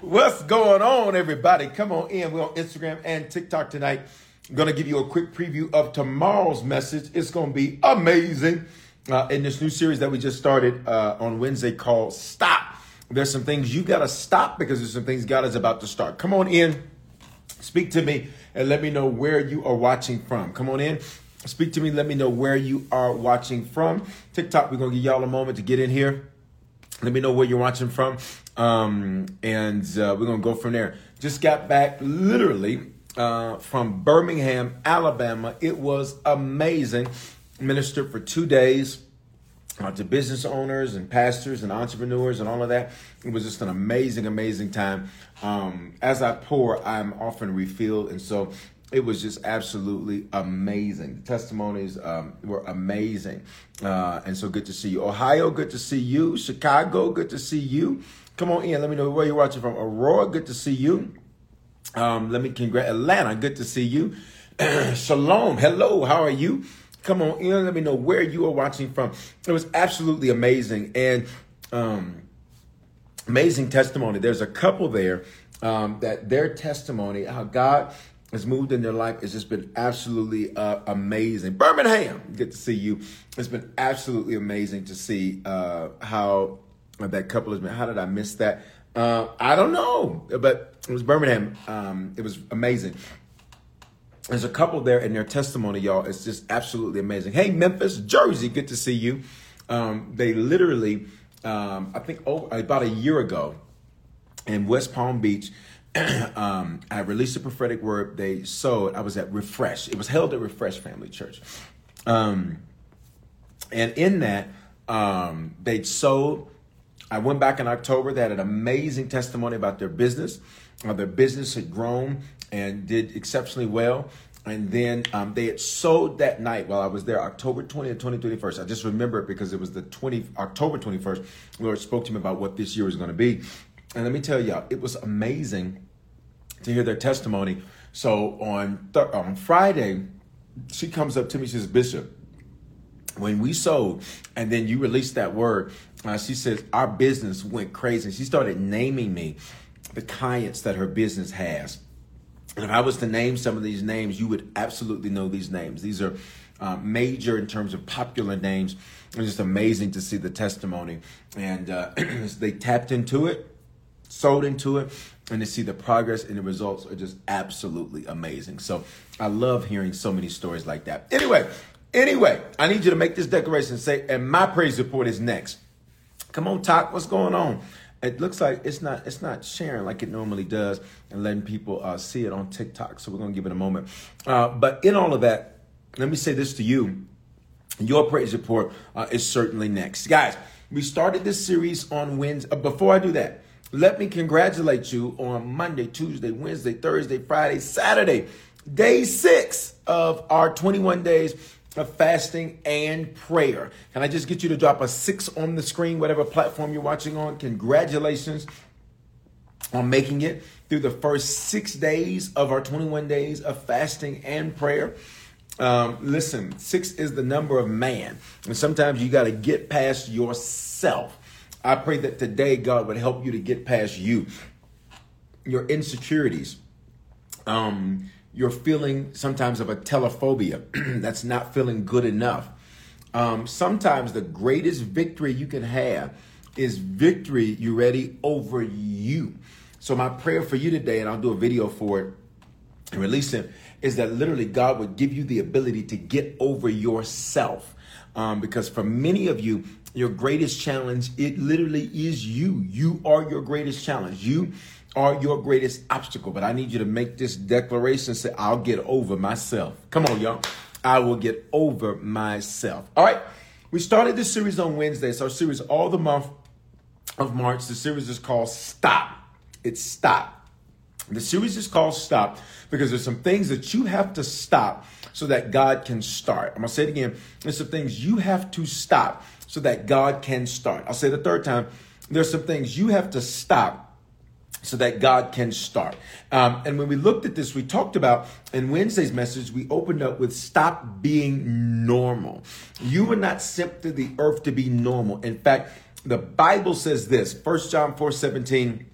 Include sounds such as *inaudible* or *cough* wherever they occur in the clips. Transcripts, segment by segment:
What's going on, everybody? Come on in. We're on Instagram and TikTok tonight. I'm going to give you a quick preview of tomorrow's message. It's going to be amazing uh, in this new series that we just started uh, on Wednesday called Stop. There's some things you got to stop because there's some things God is about to start. Come on in, speak to me, and let me know where you are watching from. Come on in. Speak to me. Let me know where you are watching from. TikTok, we're going to give y'all a moment to get in here. Let me know where you're watching from. Um, and uh, we're going to go from there. Just got back literally uh, from Birmingham, Alabama. It was amazing. Ministered for two days uh, to business owners and pastors and entrepreneurs and all of that. It was just an amazing, amazing time. Um, as I pour, I'm often refilled. And so it was just absolutely amazing. The testimonies um, were amazing. Uh, and so good to see you. Ohio, good to see you. Chicago, good to see you. Come on in. Let me know where you're watching from. Aurora, good to see you. Um, let me congrat Atlanta, good to see you. *clears throat* Shalom, hello, how are you? Come on in. Let me know where you are watching from. It was absolutely amazing and um, amazing testimony. There's a couple there um, that their testimony, how God has moved in their life. It's just been absolutely uh, amazing. Birmingham, good to see you. It's been absolutely amazing to see uh, how that couple has been. How did I miss that? Uh, I don't know, but it was Birmingham. Um, it was amazing. There's a couple there in their testimony, y'all. It's just absolutely amazing. Hey, Memphis, Jersey, good to see you. Um, they literally, um, I think, over, about a year ago in West Palm Beach, *clears throat* um, I released a prophetic word. They sowed. I was at Refresh. It was held at Refresh Family Church. Um, and in that, um, they sowed. I went back in October. They had an amazing testimony about their business. Uh, their business had grown and did exceptionally well. And then um, they had sold that night while I was there, October 20th, 2021. I just remember it because it was the 20 October 21st. Lord spoke to me about what this year was going to be. And let me tell y'all, it was amazing to hear their testimony. So on th- on Friday, she comes up to me. She says, Bishop, when we sold, and then you released that word, uh, she says our business went crazy. She started naming me the clients that her business has. And if I was to name some of these names, you would absolutely know these names. These are uh, major in terms of popular names. It's just amazing to see the testimony. And uh, *clears throat* they tapped into it sold into it and to see the progress and the results are just absolutely amazing. So I love hearing so many stories like that. Anyway, anyway, I need you to make this declaration and say, and my praise report is next. Come on, talk. What's going on? It looks like it's not it's not sharing like it normally does and letting people uh, see it on TikTok. So we're gonna give it a moment. Uh, but in all of that, let me say this to you: your praise report uh, is certainly next, guys. We started this series on Wednesday. Uh, before I do that, let me congratulate you on Monday, Tuesday, Wednesday, Thursday, Friday, Saturday, day six of our 21 days of fasting and prayer. Can I just get you to drop a six on the screen, whatever platform you're watching on? Congratulations on making it through the first six days of our 21 days of fasting and prayer. Um, listen, six is the number of man, and sometimes you got to get past yourself. I pray that today God would help you to get past you, your insecurities. Um, you're feeling sometimes of atelophobia *clears throat* that's not feeling good enough. Um, sometimes the greatest victory you can have is victory, you ready, over you. So, my prayer for you today, and I'll do a video for it and release it, is that literally God would give you the ability to get over yourself. Um, because for many of you, your greatest challenge, it literally is you. You are your greatest challenge. You are your greatest obstacle. But I need you to make this declaration say, I'll get over myself. Come on, y'all. I will get over myself. All right. We started this series on Wednesday. It's our series all the month of March. The series is called Stop. It's Stop. The series is called Stop because there's some things that you have to stop so that God can start. I'm going to say it again. There's some things you have to stop so that God can start. I'll say the third time. There's some things you have to stop so that God can start. Um, and when we looked at this, we talked about in Wednesday's message, we opened up with stop being normal. You were not sent to the earth to be normal. In fact, the Bible says this, 1 John 4 17,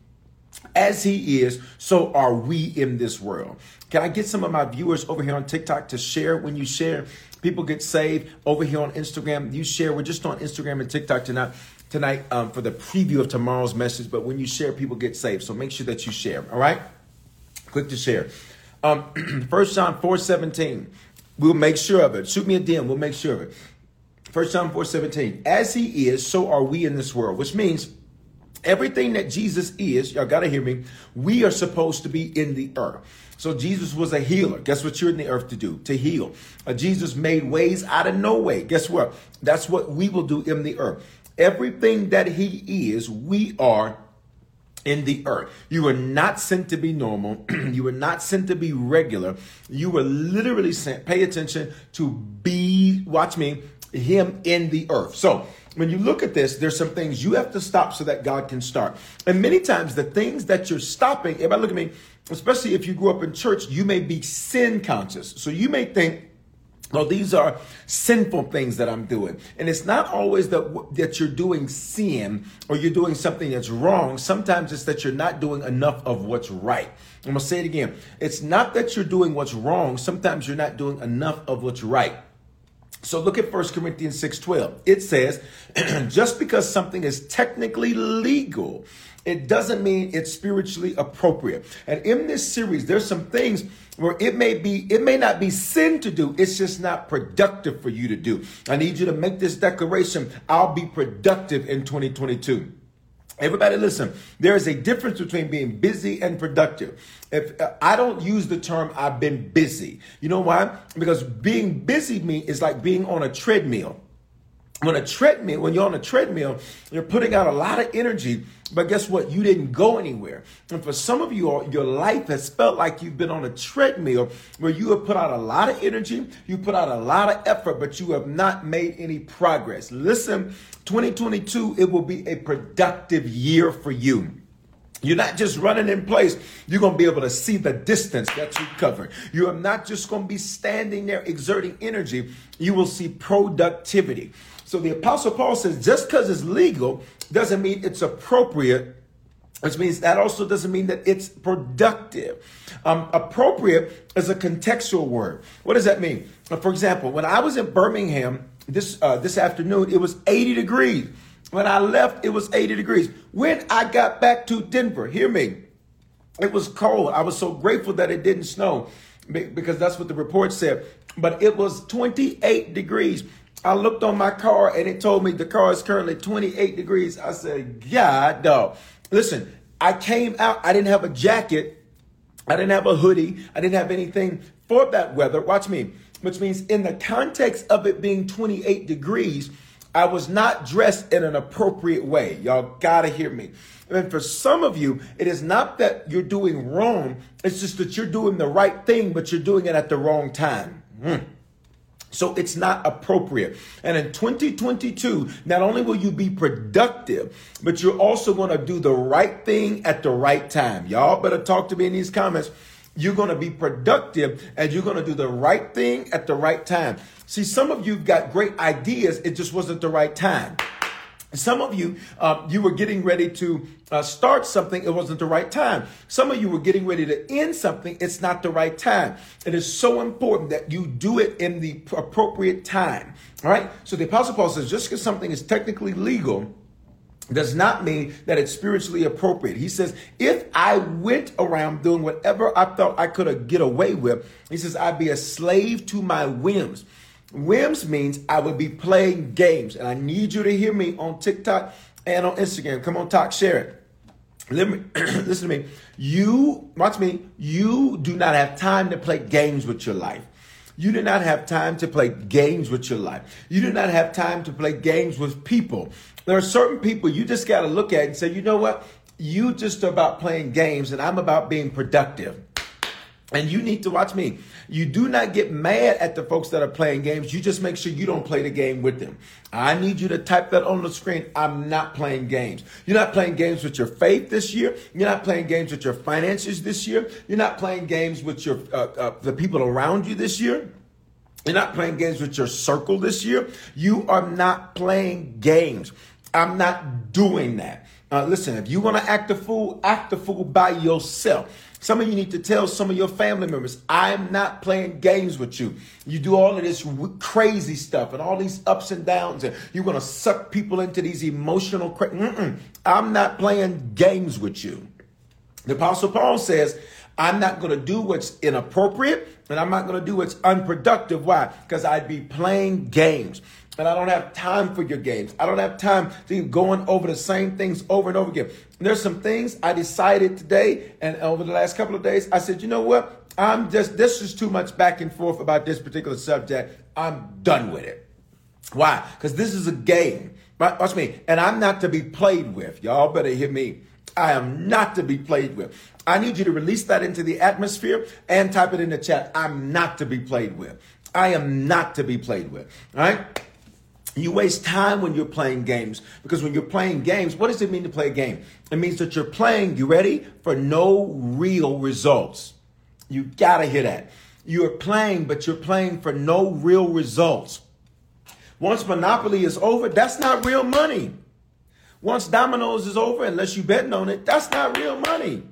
as he is, so are we in this world. Can I get some of my viewers over here on TikTok to share? When you share, people get saved. Over here on Instagram, you share. We're just on Instagram and TikTok tonight tonight um, for the preview of tomorrow's message. But when you share, people get saved. So make sure that you share. All right? Click to share. Um, *clears throat* 1 John 4 17. We'll make sure of it. Shoot me a DM. We'll make sure of it. 1 John 4 17. As he is, so are we in this world, which means everything that Jesus is, y'all got to hear me, we are supposed to be in the earth. So Jesus was a healer. Guess what you're in the earth to do? To heal. Uh, Jesus made ways out of no way. Guess what? That's what we will do in the earth. Everything that he is, we are in the earth. You were not sent to be normal. *clears throat* you were not sent to be regular. You were literally sent, pay attention, to be, watch me, him in the earth. So when you look at this, there's some things you have to stop so that God can start. And many times the things that you're stopping, everybody look at me, especially if you grew up in church, you may be sin conscious. So you may think, well, these are sinful things that I'm doing. And it's not always that, that you're doing sin or you're doing something that's wrong. Sometimes it's that you're not doing enough of what's right. I'm going to say it again. It's not that you're doing what's wrong. Sometimes you're not doing enough of what's right. So look at 1 Corinthians 6:12. It says, *clears throat* just because something is technically legal, it doesn't mean it's spiritually appropriate. And in this series, there's some things where it may be, it may not be sin to do, it's just not productive for you to do. I need you to make this declaration. I'll be productive in 2022. Everybody listen, there is a difference between being busy and productive. If uh, I don't use the term I've been busy. You know why? Because being busy me is like being on a treadmill. When a treadmill, when you're on a treadmill, you're putting out a lot of energy, but guess what? You didn't go anywhere. And for some of you, your life has felt like you've been on a treadmill where you have put out a lot of energy, you put out a lot of effort, but you have not made any progress. Listen, 2022, it will be a productive year for you. You're not just running in place. You're going to be able to see the distance that you covered. You are not just going to be standing there exerting energy. You will see productivity. So the Apostle Paul says just because it's legal doesn't mean it's appropriate, which means that also doesn't mean that it's productive. Um, appropriate is a contextual word. What does that mean? For example, when I was in Birmingham this uh, this afternoon, it was 80 degrees. When I left, it was 80 degrees. When I got back to Denver, hear me, it was cold. I was so grateful that it didn't snow because that's what the report said. But it was 28 degrees. I looked on my car and it told me the car is currently 28 degrees. I said, God, dog. Listen, I came out, I didn't have a jacket, I didn't have a hoodie, I didn't have anything for that weather. Watch me, which means in the context of it being 28 degrees, I was not dressed in an appropriate way. Y'all gotta hear me. And for some of you, it is not that you're doing wrong, it's just that you're doing the right thing, but you're doing it at the wrong time. Mm. So it's not appropriate. And in 2022, not only will you be productive, but you're also going to do the right thing at the right time. Y'all better talk to me in these comments. You're going to be productive and you're going to do the right thing at the right time. See, some of you've got great ideas. It just wasn't the right time. Some of you, uh, you were getting ready to uh, start something, it wasn't the right time. Some of you were getting ready to end something, it's not the right time. It is so important that you do it in the appropriate time. All right? So the Apostle Paul says just because something is technically legal, does not mean that it's spiritually appropriate. He says, if I went around doing whatever I thought I could get away with, he says, I'd be a slave to my whims. Whims means I would be playing games. And I need you to hear me on TikTok and on Instagram. Come on, talk, share it. Let me *clears throat* listen to me. You watch me. You do not have time to play games with your life. You do not have time to play games with your life. You do not have time to play games with people. There are certain people you just got to look at and say, you know what? You just about playing games and I'm about being productive. And you need to watch me. You do not get mad at the folks that are playing games. You just make sure you don't play the game with them. I need you to type that on the screen. I'm not playing games. You're not playing games with your faith this year. You're not playing games with your finances this year. You're not playing games with your uh, uh, the people around you this year. You're not playing games with your circle this year. You are not playing games. I'm not doing that. Uh, listen, if you want to act a fool, act a fool by yourself. Some of you need to tell some of your family members, I'm not playing games with you. You do all of this crazy stuff and all these ups and downs, and you're going to suck people into these emotional. Cra- I'm not playing games with you. The Apostle Paul says, I'm not going to do what's inappropriate and I'm not going to do what's unproductive. Why? Because I'd be playing games. And I don't have time for your games. I don't have time to going over the same things over and over again. There's some things I decided today and over the last couple of days. I said, you know what? I'm just, this is too much back and forth about this particular subject. I'm done with it. Why? Because this is a game. Watch me. And I'm not to be played with. Y'all better hear me. I am not to be played with. I need you to release that into the atmosphere and type it in the chat. I'm not to be played with. I am not to be played with. All right? You waste time when you're playing games because when you're playing games, what does it mean to play a game? It means that you're playing, you ready? For no real results. You gotta hear that. You're playing, but you're playing for no real results. Once Monopoly is over, that's not real money. Once Dominoes is over, unless you're betting on it, that's not real money.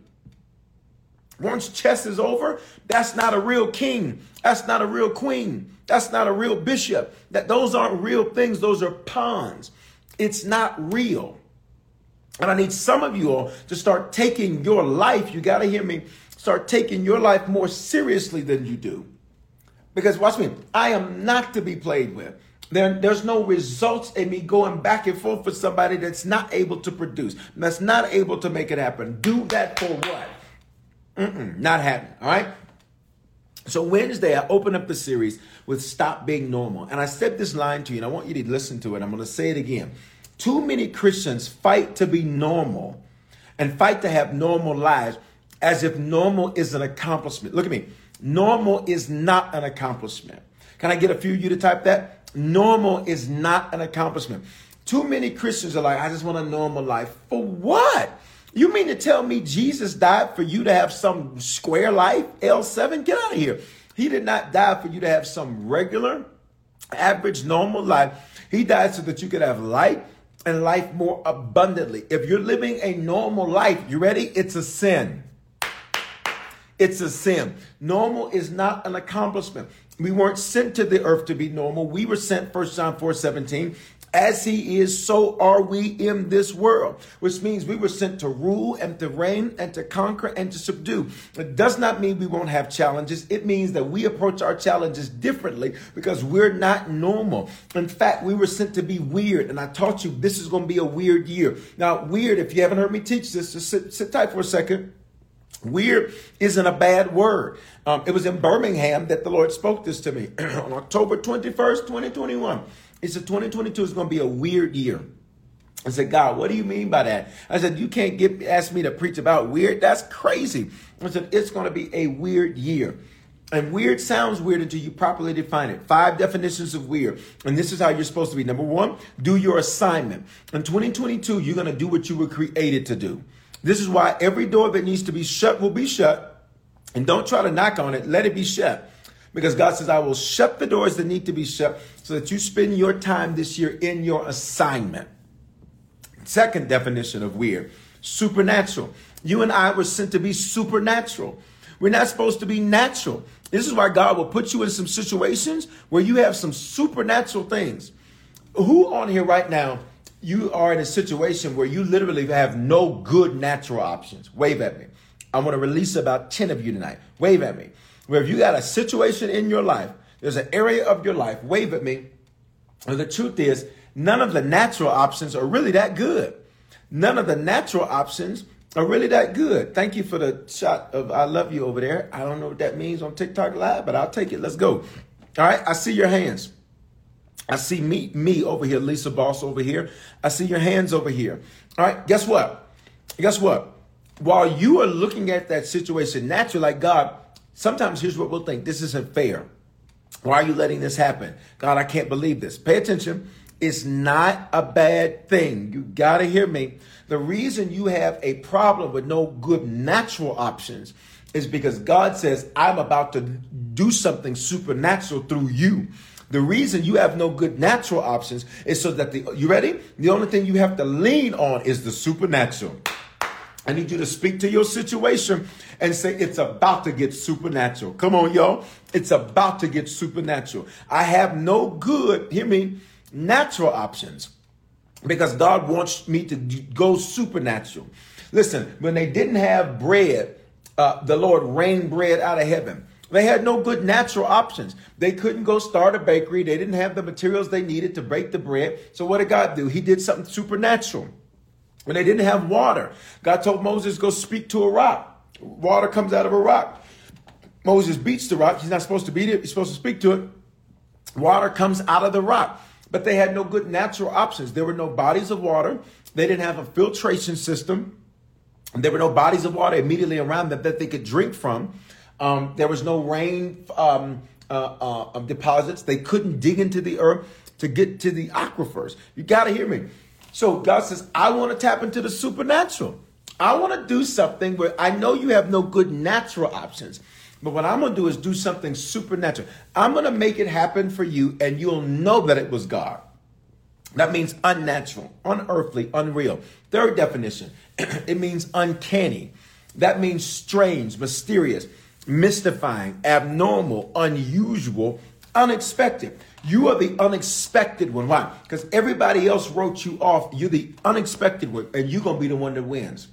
Once chess is over, that's not a real king. That's not a real queen. That's not a real bishop. That those aren't real things. Those are pawns. It's not real. And I need some of you all to start taking your life. You got to hear me. Start taking your life more seriously than you do. Because watch me. I am not to be played with. There, there's no results in me going back and forth with somebody that's not able to produce, that's not able to make it happen. Do that for what? Mm-mm, not happening. All right. So Wednesday, I opened up the series with "Stop Being Normal," and I said this line to you, and I want you to listen to it. I'm going to say it again. Too many Christians fight to be normal and fight to have normal lives as if normal is an accomplishment. Look at me. Normal is not an accomplishment. Can I get a few of you to type that? Normal is not an accomplishment. Too many Christians are like, I just want a normal life. For what? You mean to tell me Jesus died for you to have some square life? L7? Get out of here. He did not die for you to have some regular, average, normal life. He died so that you could have life and life more abundantly. If you're living a normal life, you ready? It's a sin. It's a sin. Normal is not an accomplishment. We weren't sent to the earth to be normal. We were sent, 1 John 4 17, as he is, so are we in this world, which means we were sent to rule and to reign and to conquer and to subdue. It does not mean we won't have challenges. It means that we approach our challenges differently because we're not normal. In fact, we were sent to be weird. And I taught you this is going to be a weird year. Now, weird, if you haven't heard me teach this, just sit, sit tight for a second. Weird isn't a bad word. Um, it was in Birmingham that the Lord spoke this to me *clears throat* on October 21st, 2021. He said, 2022 is going to be a weird year. I said, God, what do you mean by that? I said, you can't get ask me to preach about weird. That's crazy. I said, it's going to be a weird year. And weird sounds weird until you properly define it. Five definitions of weird. And this is how you're supposed to be. Number one, do your assignment. In 2022, you're going to do what you were created to do. This is why every door that needs to be shut will be shut. And don't try to knock on it, let it be shut. Because God says, I will shut the doors that need to be shut so that you spend your time this year in your assignment. Second definition of weird supernatural. You and I were sent to be supernatural. We're not supposed to be natural. This is why God will put you in some situations where you have some supernatural things. Who on here right now, you are in a situation where you literally have no good natural options? Wave at me. I want to release about 10 of you tonight. Wave at me where if you got a situation in your life, there's an area of your life, wave at me. And the truth is, none of the natural options are really that good. None of the natural options are really that good. Thank you for the shot of I love you over there. I don't know what that means on TikTok Live, but I'll take it. Let's go. All right, I see your hands. I see me, me over here, Lisa Boss over here. I see your hands over here. All right, guess what? Guess what? While you are looking at that situation naturally, like God, sometimes here's what we'll think this isn't fair. Why are you letting this happen? God, I can't believe this. Pay attention. It's not a bad thing. You got to hear me. The reason you have a problem with no good natural options is because God says, I'm about to do something supernatural through you. The reason you have no good natural options is so that the, you ready? The only thing you have to lean on is the supernatural. I need you to speak to your situation and say, It's about to get supernatural. Come on, y'all. It's about to get supernatural. I have no good, hear me, natural options because God wants me to go supernatural. Listen, when they didn't have bread, uh, the Lord rained bread out of heaven. They had no good natural options. They couldn't go start a bakery. They didn't have the materials they needed to bake the bread. So what did God do? He did something supernatural. When they didn't have water, God told Moses, go speak to a rock. Water comes out of a rock. Moses beats the rock. He's not supposed to beat it. He's supposed to speak to it. Water comes out of the rock. But they had no good natural options. There were no bodies of water. They didn't have a filtration system. There were no bodies of water immediately around them that they could drink from. Um, there was no rain um, uh, uh, deposits. They couldn't dig into the earth to get to the aquifers. You got to hear me. So God says, I want to tap into the supernatural. I want to do something where I know you have no good natural options. But what I'm going to do is do something supernatural. I'm going to make it happen for you, and you'll know that it was God. That means unnatural, unearthly, unreal. Third definition, *clears throat* it means uncanny. That means strange, mysterious, mystifying, abnormal, unusual, unexpected. You are the unexpected one. Why? Because everybody else wrote you off. You're the unexpected one, and you're going to be the one that wins.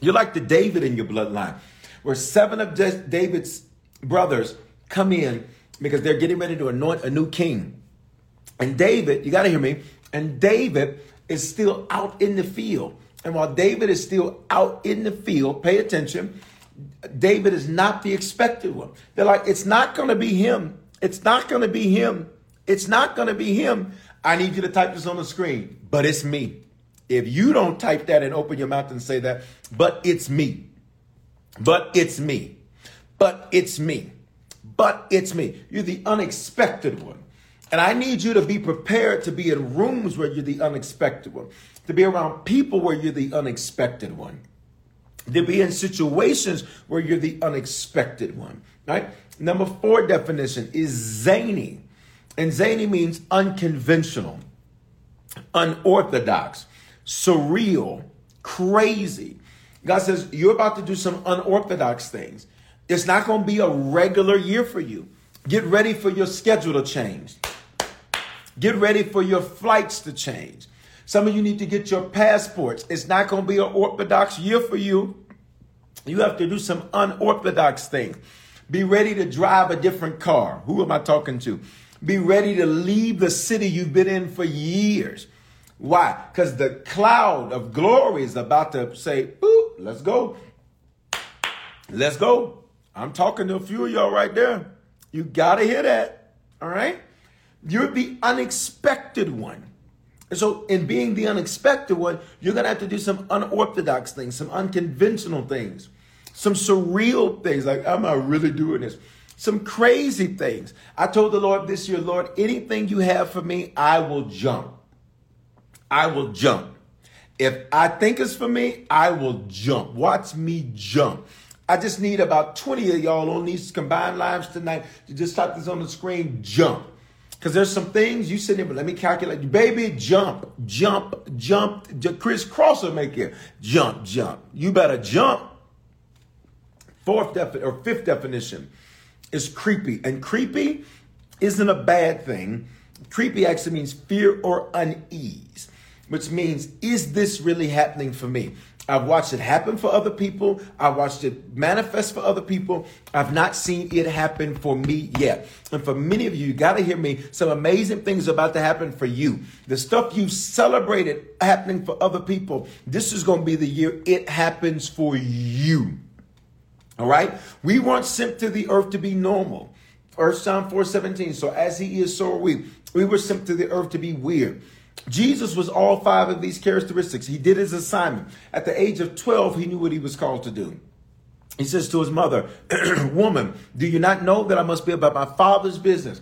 You're like the David in your bloodline, where seven of David's brothers come in because they're getting ready to anoint a new king. And David, you got to hear me, and David is still out in the field. And while David is still out in the field, pay attention, David is not the expected one. They're like, it's not going to be him. It's not going to be him. It's not going to be him. I need you to type this on the screen, but it's me. If you don't type that and open your mouth and say that, but it's me. But it's me. But it's me. But it's me. You're the unexpected one. And I need you to be prepared to be in rooms where you're the unexpected one, to be around people where you're the unexpected one, to be in situations where you're the unexpected one. Right? Number four definition is zany. And zany means unconventional, unorthodox, surreal, crazy. God says, You're about to do some unorthodox things. It's not going to be a regular year for you. Get ready for your schedule to change. Get ready for your flights to change. Some of you need to get your passports. It's not going to be an orthodox year for you. You have to do some unorthodox things. Be ready to drive a different car. Who am I talking to? Be ready to leave the city you've been in for years. Why? Because the cloud of glory is about to say, Ooh, let's go. Let's go. I'm talking to a few of y'all right there. You got to hear that. All right? You're the unexpected one. And so, in being the unexpected one, you're going to have to do some unorthodox things, some unconventional things, some surreal things. Like, am I really doing this? Some crazy things. I told the Lord this year, Lord, anything you have for me, I will jump. I will jump. If I think it's for me, I will jump. Watch me jump. I just need about 20 of y'all on these combined lives tonight to just type this on the screen, jump. Because there's some things you sit there, but let me calculate. Baby, jump, jump, jump. Chris Crosser make it. Jump, jump. You better jump. Fourth definition or fifth definition is creepy. And creepy isn't a bad thing. Creepy actually means fear or unease, which means, is this really happening for me? I've watched it happen for other people. I've watched it manifest for other people. I've not seen it happen for me yet. And for many of you, you got to hear me. Some amazing things about to happen for you. The stuff you've celebrated happening for other people, this is going to be the year it happens for you. All right? We weren't sent to the earth to be normal. First John 4 17. So as he is, so are we. We were sent to the earth to be weird. Jesus was all five of these characteristics. He did his assignment. At the age of 12, he knew what he was called to do. He says to his mother, *clears throat* Woman, do you not know that I must be about my father's business?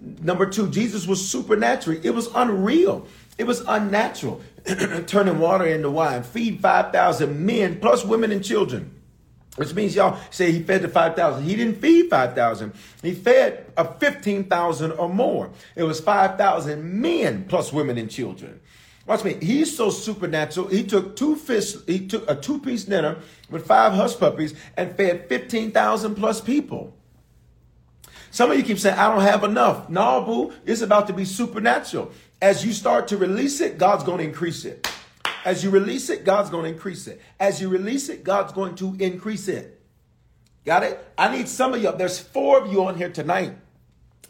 Number two, Jesus was supernatural. It was unreal. It was unnatural. *clears throat* Turning water into wine, feed 5,000 men plus women and children. Which means y'all say he fed the 5,000. He didn't feed 5,000. He fed a 15,000 or more. It was 5,000 men plus women and children. Watch me. He's so supernatural. He took two fish, he took a two piece dinner with five hush puppies and fed 15,000 plus people. Some of you keep saying, I don't have enough. No, boo, it's about to be supernatural. As you start to release it, God's going to increase it. As you release it, God's going to increase it. As you release it, God's going to increase it. Got it? I need some of you. There's four of you on here tonight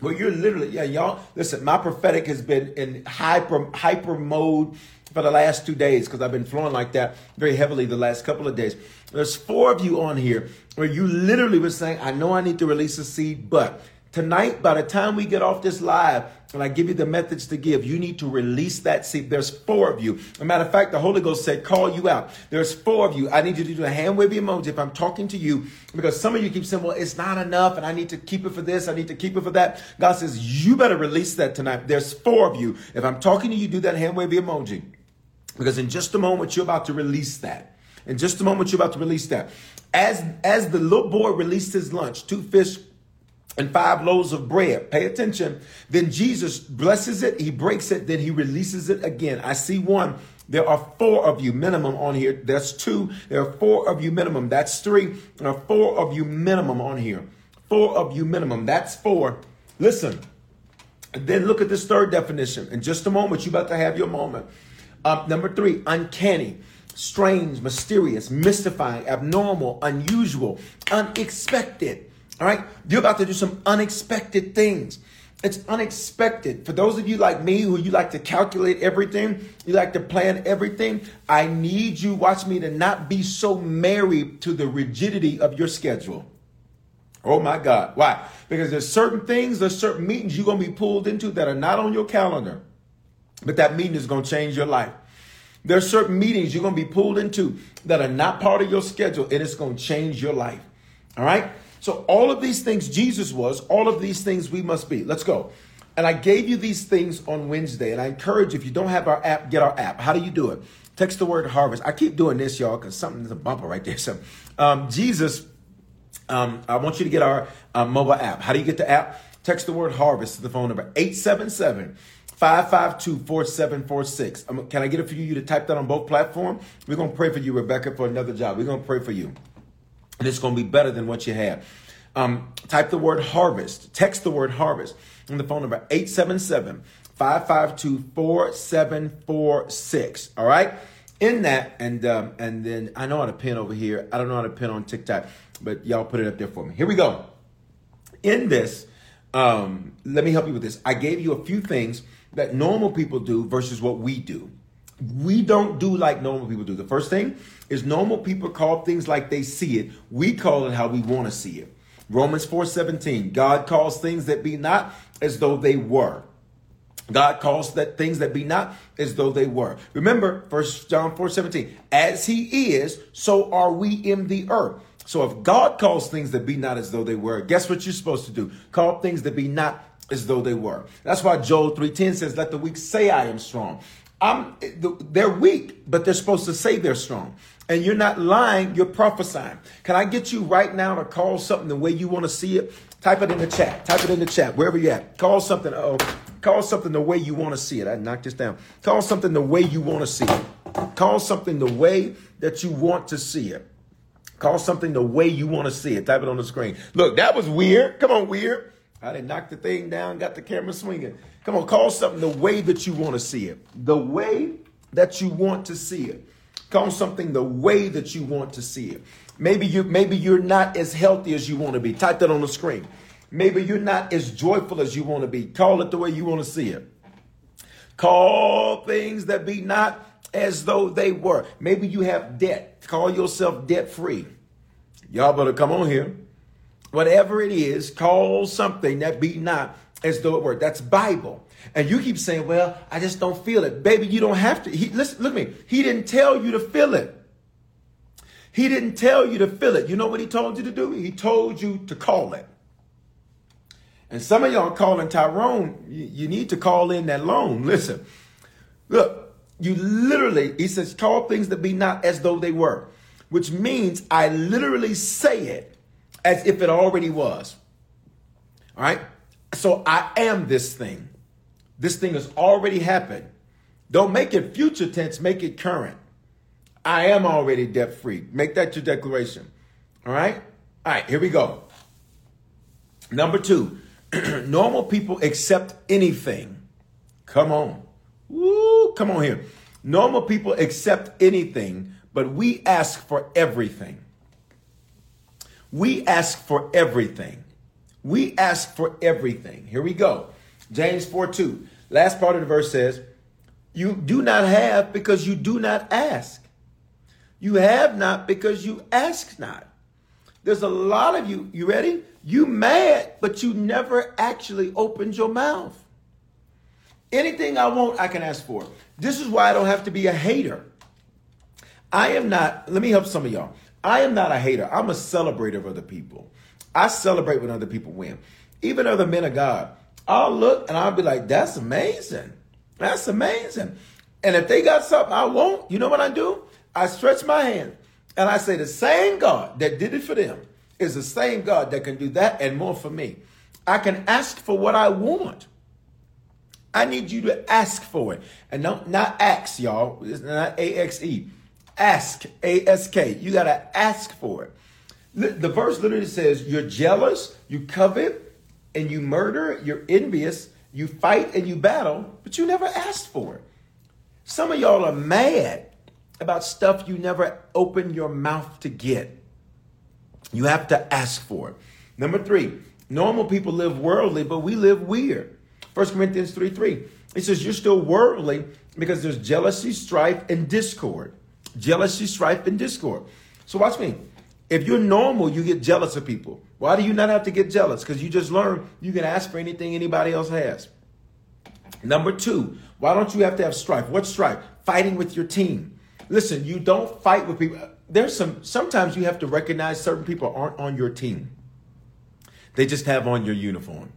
where you're literally, yeah, y'all. Listen, my prophetic has been in hyper hyper mode for the last two days because I've been flowing like that very heavily the last couple of days. There's four of you on here where you literally were saying, I know I need to release a seed, but Tonight, by the time we get off this live, and I give you the methods to give, you need to release that seed. There's four of you. A matter of fact, the Holy Ghost said, call you out. There's four of you. I need you to do a hand wave emoji if I'm talking to you, because some of you keep saying, well, it's not enough, and I need to keep it for this, I need to keep it for that. God says, you better release that tonight. There's four of you. If I'm talking to you, do that hand wave emoji. Because in just a moment, you're about to release that. In just a moment, you're about to release that. As, as the little boy released his lunch, two fish, and five loaves of bread. Pay attention. Then Jesus blesses it, he breaks it, then he releases it again. I see one. There are four of you minimum on here. That's two. There are four of you minimum. That's three. There are four of you minimum on here. Four of you minimum. That's four. Listen. Then look at this third definition. In just a moment, you're about to have your moment. Uh, number three, uncanny, strange, mysterious, mystifying, abnormal, unusual, unexpected. All right. You're about to do some unexpected things. It's unexpected. For those of you like me who you like to calculate everything, you like to plan everything, I need you, watch me, to not be so married to the rigidity of your schedule. Oh my God. Why? Because there's certain things, there's certain meetings you're going to be pulled into that are not on your calendar, but that meeting is going to change your life. There's certain meetings you're going to be pulled into that are not part of your schedule, and it's going to change your life. All right? So, all of these things Jesus was, all of these things we must be. Let's go. And I gave you these things on Wednesday, and I encourage if you don't have our app, get our app. How do you do it? Text the word harvest. I keep doing this, y'all, because something's a bumper right there. *laughs* So, um, Jesus, um, I want you to get our uh, mobile app. How do you get the app? Text the word harvest to the phone number 877 552 4746. Um, can I get it for you to type that on both platforms? We're going to pray for you, Rebecca, for another job. We're going to pray for you and it's going to be better than what you have. Um, type the word harvest, text the word harvest on the phone number 877 552 4746. All right. In that, and um, and then I know how to pin over here. I don't know how to pin on TikTok, but y'all put it up there for me. Here we go. In this, um, let me help you with this. I gave you a few things that normal people do versus what we do. We don't do like normal people do. The first thing is normal people call things like they see it. We call it how we want to see it. Romans 4:17. God calls things that be not as though they were. God calls that things that be not as though they were. Remember, First John 4 17, as he is, so are we in the earth. So if God calls things that be not as though they were, guess what you're supposed to do? Call things that be not as though they were. That's why Joel 3:10 says, Let the weak say I am strong. I'm, they're weak, but they're supposed to say they're strong. And you're not lying, you're prophesying. Can I get you right now to call something the way you want to see it? Type it in the chat. Type it in the chat, wherever you're at. Call something, oh, call something the way you want to see it. I knocked this down. Call something the way you want to see it. Call something the way that you want to see it. Call something the way you want to see it. Type it on the screen. Look, that was weird. Come on, weird. I didn't knock the thing down, got the camera swinging. Come on, call something the way that you want to see it. The way that you want to see it. Call something the way that you want to see it. Maybe you maybe you're not as healthy as you want to be. Type that on the screen. Maybe you're not as joyful as you want to be. Call it the way you want to see it. Call things that be not as though they were. Maybe you have debt. Call yourself debt free. Y'all better come on here. whatever it is, call something that be not as though it were. That's Bible. And you keep saying, well, I just don't feel it. Baby, you don't have to. He, listen, look at me. He didn't tell you to feel it. He didn't tell you to feel it. You know what he told you to do? He told you to call it. And some of y'all calling Tyrone, you, you need to call in that loan. Listen, look, you literally, he says, call things that be not as though they were, which means I literally say it as if it already was. All right? So I am this thing. This thing has already happened. Don't make it future tense, make it current. I am already debt free. Make that your declaration. All right? All right, here we go. Number two, *clears throat* normal people accept anything. Come on. Woo, come on here. Normal people accept anything, but we ask for everything. We ask for everything. We ask for everything. Here we go. James 4 2. Last part of the verse says, You do not have because you do not ask. You have not because you ask not. There's a lot of you, you ready? You mad, but you never actually opened your mouth. Anything I want, I can ask for. This is why I don't have to be a hater. I am not, let me help some of y'all. I am not a hater. I'm a celebrator of other people. I celebrate when other people win. Even other men of God. I'll look and I'll be like, that's amazing. That's amazing. And if they got something I want, you know what I do? I stretch my hand and I say, the same God that did it for them is the same God that can do that and more for me. I can ask for what I want. I need you to ask for it. And don't not ask, y'all. It's not A-X-E. Ask, A-S-K. You got to ask for it. The verse literally says, You're jealous, you covet, and you murder, you're envious, you fight and you battle, but you never asked for it. Some of y'all are mad about stuff you never opened your mouth to get. You have to ask for it. Number three, normal people live worldly, but we live weird. 1 Corinthians 3 3. It says, You're still worldly because there's jealousy, strife, and discord. Jealousy, strife, and discord. So watch me. If you're normal, you get jealous of people. Why do you not have to get jealous? Because you just learned you can ask for anything anybody else has. Number two, why don't you have to have strife? What strife? Fighting with your team. Listen, you don't fight with people. There's some, sometimes you have to recognize certain people aren't on your team. They just have on your uniform.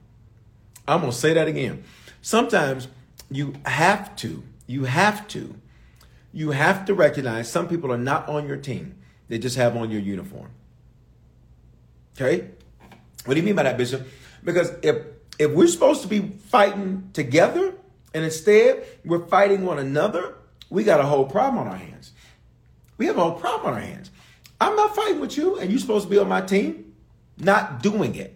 I'm going to say that again. Sometimes you have to, you have to, you have to recognize some people are not on your team. They just have on your uniform. Okay? What do you mean by that, Bishop? Because if if we're supposed to be fighting together and instead we're fighting one another, we got a whole problem on our hands. We have a whole problem on our hands. I'm not fighting with you, and you're supposed to be on my team, not doing it.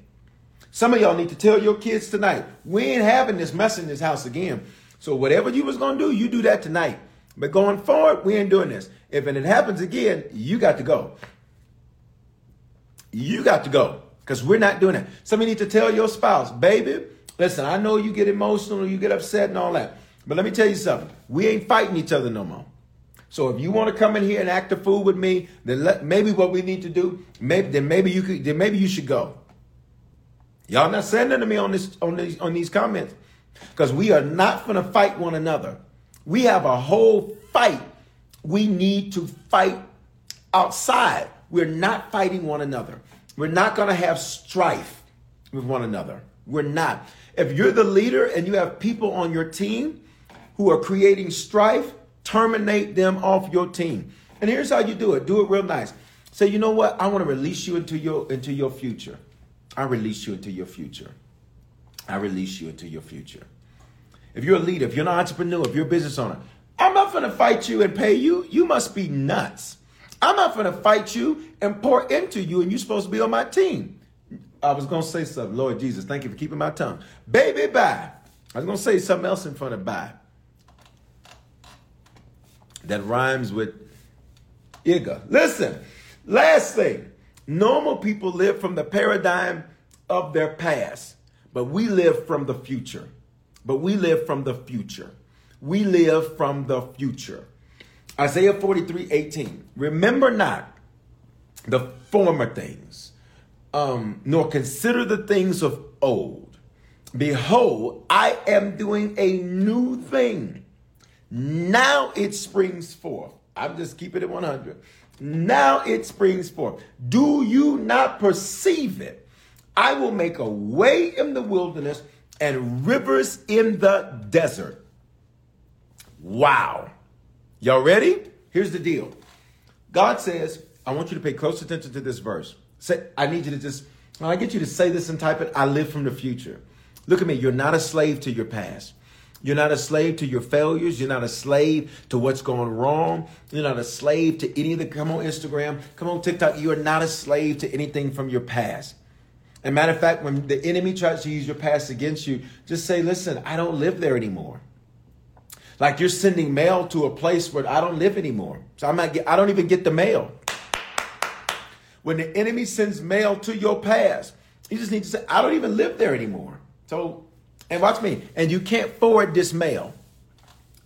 Some of y'all need to tell your kids tonight, we ain't having this mess in this house again. So whatever you was gonna do, you do that tonight. But going forward, we ain't doing this. If it happens again, you got to go. You got to go because we're not doing it. Somebody need to tell your spouse, baby, listen, I know you get emotional, you get upset and all that. But let me tell you something. We ain't fighting each other no more. So if you want to come in here and act a fool with me, then let, maybe what we need to do, maybe then maybe you could then maybe you should go. Y'all not sending to me on this on these on these comments because we are not going to fight one another. We have a whole fight we need to fight outside. We're not fighting one another. We're not going to have strife with one another. We're not. If you're the leader and you have people on your team who are creating strife, terminate them off your team. And here's how you do it. Do it real nice. Say, you know what? I want to release you into your into your future. I release you into your future. I release you into your future. If you're a leader, if you're an entrepreneur, if you're a business owner, I'm not going to fight you and pay you. You must be nuts. I'm not going to fight you and pour into you, and you're supposed to be on my team. I was going to say something. Lord Jesus, thank you for keeping my tongue. Baby, bye. I was going to say something else in front of bye. That rhymes with Iga. Listen, last thing. Normal people live from the paradigm of their past, but we live from the future. But we live from the future. We live from the future. Isaiah 43 18. Remember not the former things, um, nor consider the things of old. Behold, I am doing a new thing. Now it springs forth. I'm just keeping it 100. Now it springs forth. Do you not perceive it? I will make a way in the wilderness and rivers in the desert. Wow. Y'all ready? Here's the deal God says, I want you to pay close attention to this verse. Say, I need you to just, I get you to say this and type it. I live from the future. Look at me. You're not a slave to your past. You're not a slave to your failures. You're not a slave to what's going wrong. You're not a slave to any of the, come on Instagram, come on TikTok. You are not a slave to anything from your past. And matter of fact, when the enemy tries to use your past against you, just say, listen, I don't live there anymore. Like you're sending mail to a place where I don't live anymore. So I'm not, I don't even get the mail. When the enemy sends mail to your past, you just need to say, I don't even live there anymore. So, and watch me, and you can't forward this mail.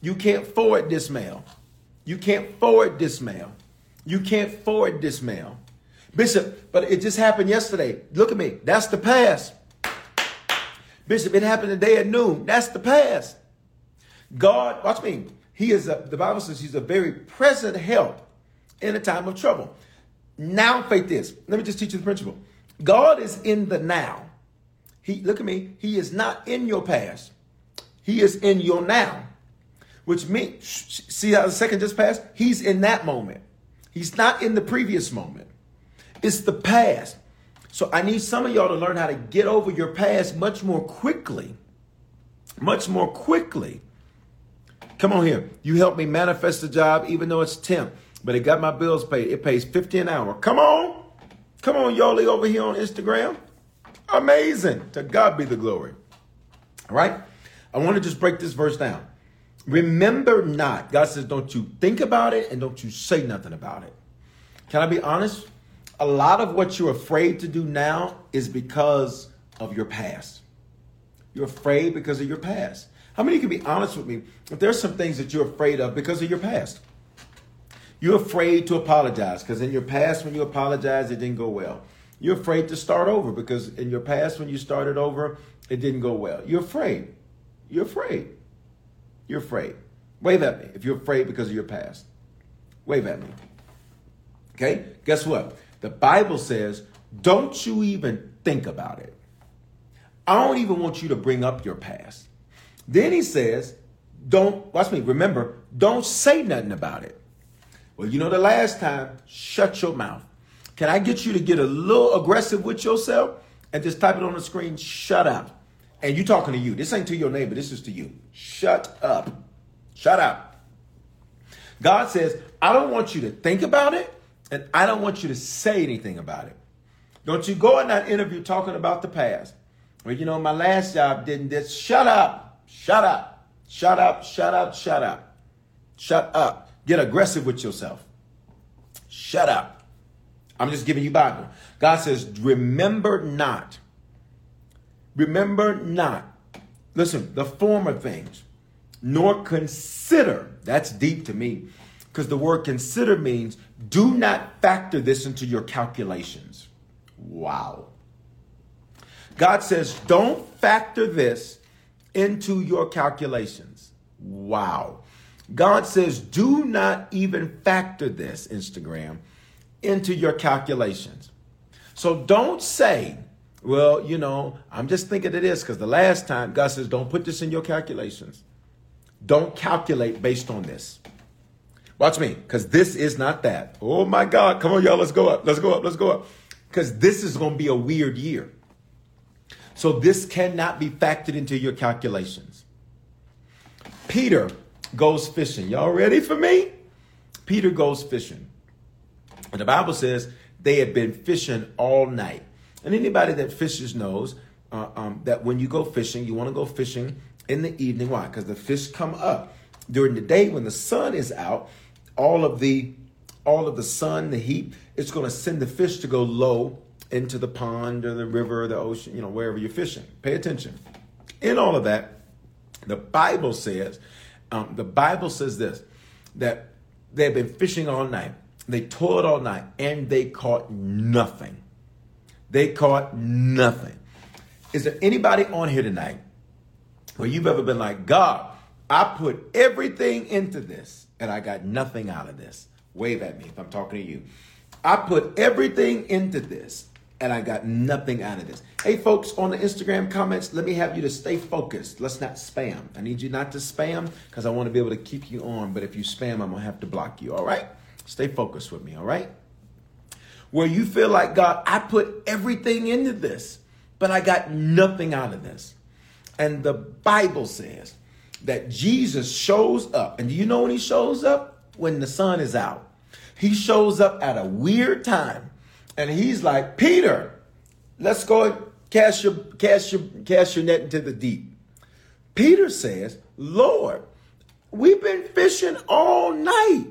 You can't forward this mail. You can't forward this mail. You can't forward this mail. Bishop, but it just happened yesterday. Look at me. That's the past. Bishop, it happened today at noon. That's the past. God, watch me. He is a, the Bible says he's a very present help in a time of trouble. Now faith is. Let me just teach you the principle. God is in the now. He look at me. He is not in your past. He is in your now. Which means see how the second just passed? He's in that moment. He's not in the previous moment. It's the past. So I need some of y'all to learn how to get over your past much more quickly. Much more quickly. Come on here. You helped me manifest the job even though it's temp but it got my bills paid. It pays 50 an hour. Come on. Come on, Yoli over here on Instagram. Amazing. To God be the glory. All right? I want to just break this verse down. Remember not. God says, don't you think about it and don't you say nothing about it. Can I be honest? A lot of what you're afraid to do now is because of your past. You're afraid because of your past. How many can be honest with me if there's some things that you're afraid of because of your past? You're afraid to apologize because in your past, when you apologized, it didn't go well. You're afraid to start over because in your past, when you started over, it didn't go well. You're afraid. You're afraid. You're afraid. Wave at me if you're afraid because of your past. Wave at me. Okay? Guess what? The Bible says, don't you even think about it. I don't even want you to bring up your past. Then he says, don't, watch me, remember, don't say nothing about it. Well, you know, the last time, shut your mouth. Can I get you to get a little aggressive with yourself and just type it on the screen? Shut up. And you talking to you. This ain't to your neighbor. This is to you. Shut up. Shut up. God says, I don't want you to think about it, and I don't want you to say anything about it. Don't you go in that interview talking about the past. Well, you know, my last job didn't this. Shut up. Shut up. Shut up. Shut up. Shut up. Shut up. Get aggressive with yourself. Shut up. I'm just giving you Bible. God says, remember not. Remember not. Listen, the former things, nor consider. That's deep to me because the word consider means do not factor this into your calculations. Wow. God says, don't factor this into your calculations. Wow. God says, do not even factor this, Instagram, into your calculations. So don't say, well, you know, I'm just thinking of this because the last time God says, don't put this in your calculations. Don't calculate based on this. Watch me, because this is not that. Oh my God. Come on, y'all. Let's go up. Let's go up. Let's go up. Because this is going to be a weird year. So this cannot be factored into your calculations. Peter goes fishing. Y'all ready for me? Peter goes fishing. And the Bible says they had been fishing all night. And anybody that fishes knows uh, um, that when you go fishing, you want to go fishing in the evening. Why? Because the fish come up during the day when the sun is out. All of the all of the sun, the heat, it's going to send the fish to go low into the pond or the river or the ocean, you know, wherever you're fishing. Pay attention. In all of that, the Bible says um, the Bible says this that they've been fishing all night, they toiled all night, and they caught nothing. They caught nothing. Is there anybody on here tonight where you've ever been like, God, I put everything into this and I got nothing out of this? Wave at me if I'm talking to you. I put everything into this and I got nothing out of this. Hey, folks, on the Instagram comments, let me have you to stay focused. Let's not spam. I need you not to spam because I want to be able to keep you on. But if you spam, I'm going to have to block you. All right? Stay focused with me. All right? Where you feel like, God, I put everything into this, but I got nothing out of this. And the Bible says that Jesus shows up. And do you know when he shows up? When the sun is out. He shows up at a weird time and he's like, Peter, let's go and cast your cast your cast your net into the deep. Peter says, Lord, we've been fishing all night.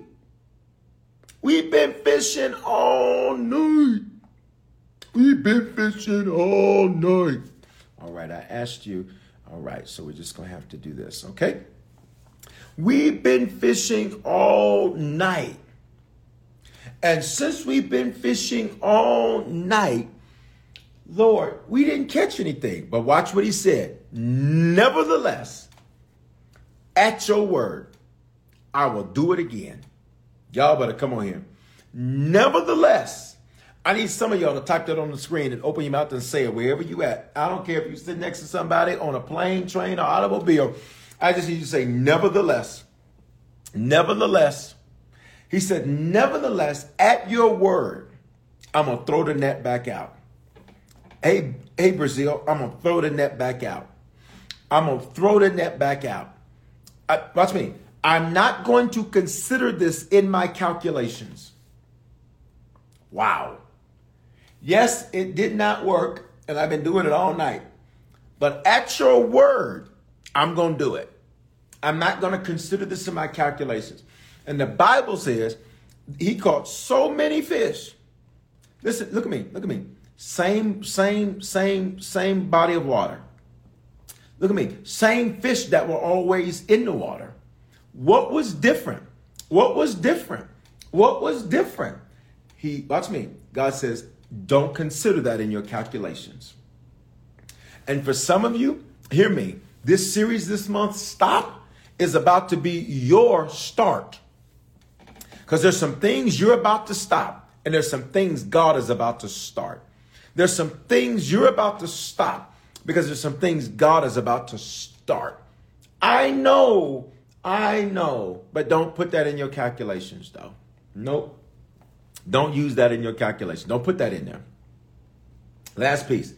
We've been fishing all night. We've been fishing all night. All right, I asked you. All right, so we're just going to have to do this, okay? We've been fishing all night. And since we've been fishing all night, Lord, we didn't catch anything. But watch what he said. Nevertheless, at your word, I will do it again. Y'all better come on here. Nevertheless, I need some of y'all to type that on the screen and open your mouth and say it wherever you at. I don't care if you sit next to somebody on a plane, train, or automobile. I just need you to say, nevertheless, nevertheless, he said, Nevertheless, at your word, I'm going to throw the net back out. Hey, hey, Brazil, I'm going to throw the net back out. I'm going to throw the net back out. I, watch me. I'm not going to consider this in my calculations. Wow. Yes, it did not work, and I've been doing it all night. But at your word, I'm going to do it. I'm not going to consider this in my calculations. And the Bible says he caught so many fish. Listen, look at me, look at me. Same, same, same, same body of water. Look at me. Same fish that were always in the water. What was different? What was different? What was different? He, watch me. God says, don't consider that in your calculations. And for some of you, hear me. This series this month, Stop, is about to be your start. Because there's some things you're about to stop, and there's some things God is about to start. There's some things you're about to stop because there's some things God is about to start. I know, I know, but don't put that in your calculations though. Nope. Don't use that in your calculation. Don't put that in there. Last piece.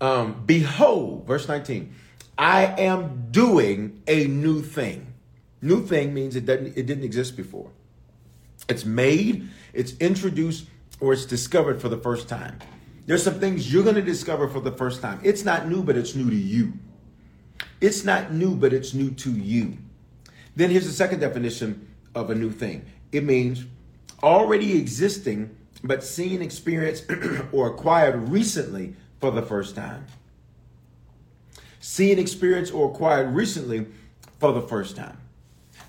Um, Behold, verse 19, I am doing a new thing. New thing means it didn't, it didn't exist before. It's made, it's introduced, or it's discovered for the first time. There's some things you're going to discover for the first time. It's not new, but it's new to you. It's not new, but it's new to you. Then here's the second definition of a new thing it means already existing, but seen, experienced, *clears throat* or acquired recently for the first time. Seen, experienced, or acquired recently for the first time.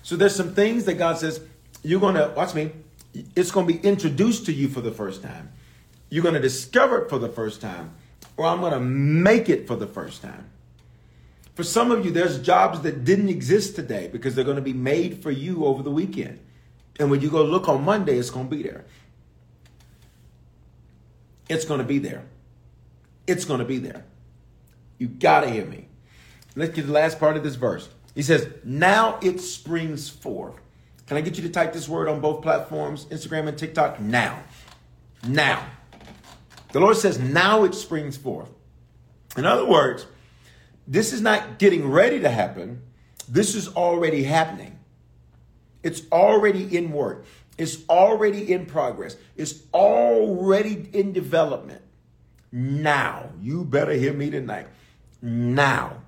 So there's some things that God says, you're going to, watch me, it's going to be introduced to you for the first time. You're going to discover it for the first time, or I'm going to make it for the first time. For some of you, there's jobs that didn't exist today because they're going to be made for you over the weekend. And when you go look on Monday, it's going to be there. It's going to be there. It's going to be there. You got to hear me. Let's get the last part of this verse. He says, Now it springs forth. Can I get you to type this word on both platforms, Instagram and TikTok? Now. Now. The Lord says, now it springs forth. In other words, this is not getting ready to happen. This is already happening. It's already in work. It's already in progress. It's already in development. Now, you better hear me tonight. Now.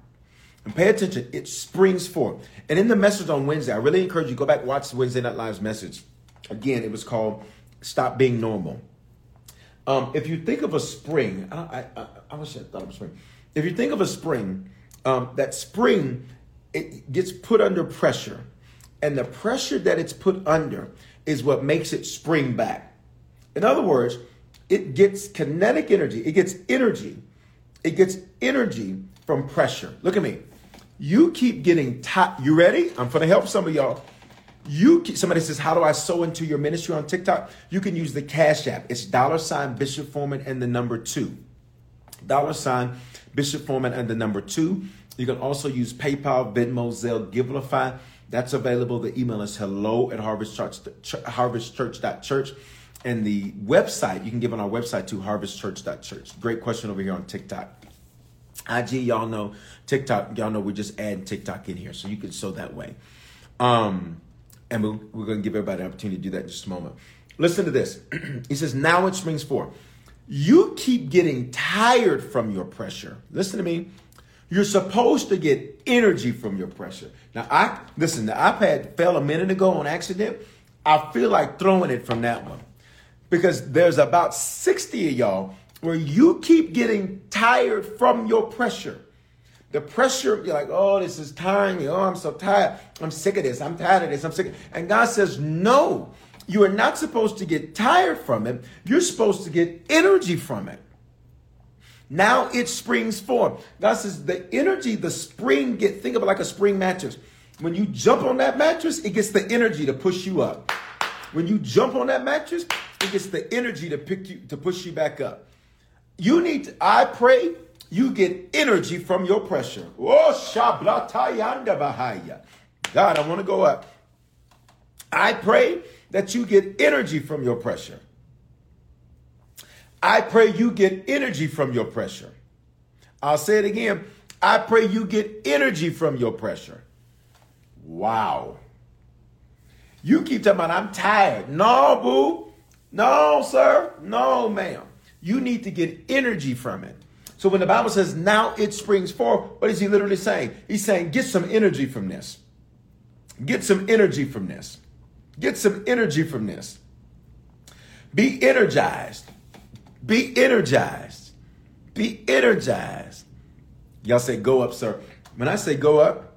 And pay attention, it springs forth. And in the message on Wednesday, I really encourage you go back watch Wednesday Night Live's message. Again, it was called "Stop Being Normal." Um, if you think of a spring, I, I, I, wish I thought of a spring. If you think of a spring, um, that spring it gets put under pressure, and the pressure that it's put under is what makes it spring back. In other words, it gets kinetic energy. It gets energy. It gets energy from pressure. Look at me. You keep getting tired. You ready? I'm going to help some of y'all. You keep, somebody says, "How do I sow into your ministry on TikTok?" You can use the Cash App. It's dollar sign Bishop Foreman and the number two. Dollar sign Bishop Foreman and the number two. You can also use PayPal, Venmo, Zelle, Givelify. That's available. The email is hello at harvestchurch, harvestchurch.church. And the website, you can give on our website to harvestchurch.church. Great question over here on TikTok. IG, y'all know TikTok, y'all know we're just adding TikTok in here, so you can sow that way. Um, and we're, we're going to give everybody an opportunity to do that in just a moment. Listen to this. *clears throat* he says, Now it springs forth. You keep getting tired from your pressure. Listen to me. You're supposed to get energy from your pressure. Now, I listen. The iPad fell a minute ago on accident. I feel like throwing it from that one because there's about 60 of y'all where you keep getting tired from your pressure. The pressure, you're like, oh, this is tiring me. Oh, I'm so tired. I'm sick of this. I'm tired of this. I'm sick. And God says, no, you are not supposed to get tired from it. You're supposed to get energy from it. Now it springs forth. God says the energy, the spring get, think of it like a spring mattress. When you jump on that mattress, it gets the energy to push you up. When you jump on that mattress, it gets the energy to pick you, to push you back up. You need to, I pray you get energy from your pressure. Oh, Bahaya. God, I want to go up. I pray that you get energy from your pressure. I pray you get energy from your pressure. I'll say it again. I pray you get energy from your pressure. Wow. You keep talking about, I'm tired. No, boo. No, sir. No, ma'am. You need to get energy from it. So when the Bible says now it springs forth, what is he literally saying? He's saying get some energy from this. Get some energy from this. Get some energy from this. Be energized. Be energized. Be energized. Y'all say go up, sir. When I say go up,